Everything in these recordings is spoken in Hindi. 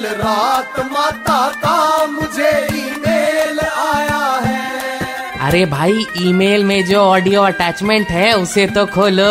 कल रात माता का मुझे ईमेल आया है। अरे भाई ईमेल में जो ऑडियो अटैचमेंट है उसे तो खोलो।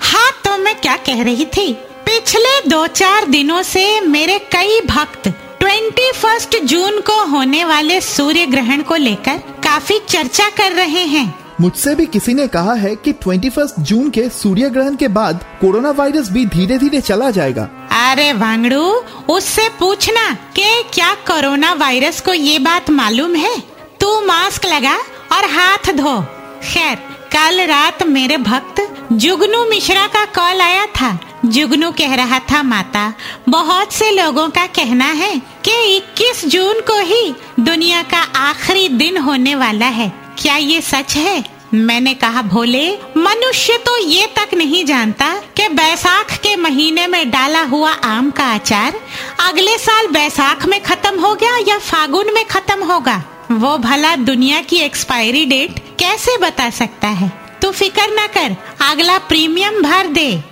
हाँ तो मैं क्या कह रही थी? पिछले दो चार दिनों से मेरे कई भक्त 21 जून को होने वाले सूर्य ग्रहण को लेकर काफ़ी चर्चा कर रहे हैं। मुझसे भी किसी ने कहा है कि 21 जून के सूर्य ग्रहण के बाद कोरोना वायरस भी धीरे धीरे चला जाएगा। अरे वांगड़ू, उससे पूछना कि क्या कोरोना वायरस को ये बात मालूम है? तू मास्क लगा और हाथ धो। खैर, कल रात मेरे भक्त जुगनू मिश्रा का कॉल आया था। जुगनू कह रहा था, माता, बहुत से लोगों का कहना है कि 21 जून को ही दुनिया का आखिरी दिन होने वाला है। क्या ये सच है? मैंने कहा, भोले, मनुष्य तो ये तक नहीं जानता कि बैसाख के महीने में डाला हुआ आम का अचार अगले साल बैसाख में खत्म हो गया या फागुन में खत्म होगा? वो भला दुनिया की एक्सपायरी डेट कैसे बता सकता है? तू फ़िक्र न कर, अगला प्रीमियम भर दे।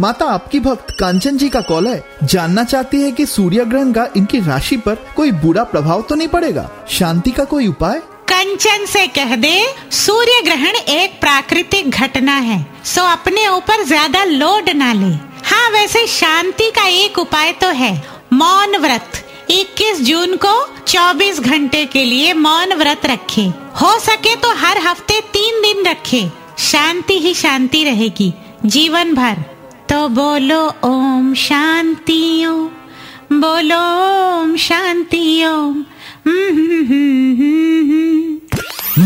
माता, आपकी भक्त कांचन जी का कॉल है। जानना चाहती है कि सूर्य ग्रहण का इनकी राशि पर कोई बुरा प्रभाव तो नहीं पड़ेगा? शांति का कोई उपाय? कंचन से कह दे, सूर्य ग्रहण एक प्राकृतिक घटना है, सो अपने ऊपर ज़्यादा लोड ना ले. हाँ वैसे शांति का एक उपाय तो है, मौन व्रत। 21 जून को 24 घंटे के लिए मौन व्रत रखे। हो सके तो हर हफ़्ते तीन दिन रखे। शांति ही शांति रहेगी, जीवन भर। तो बोलो, ओम शांति, ओम। बोलो, ओम शांति, ओम।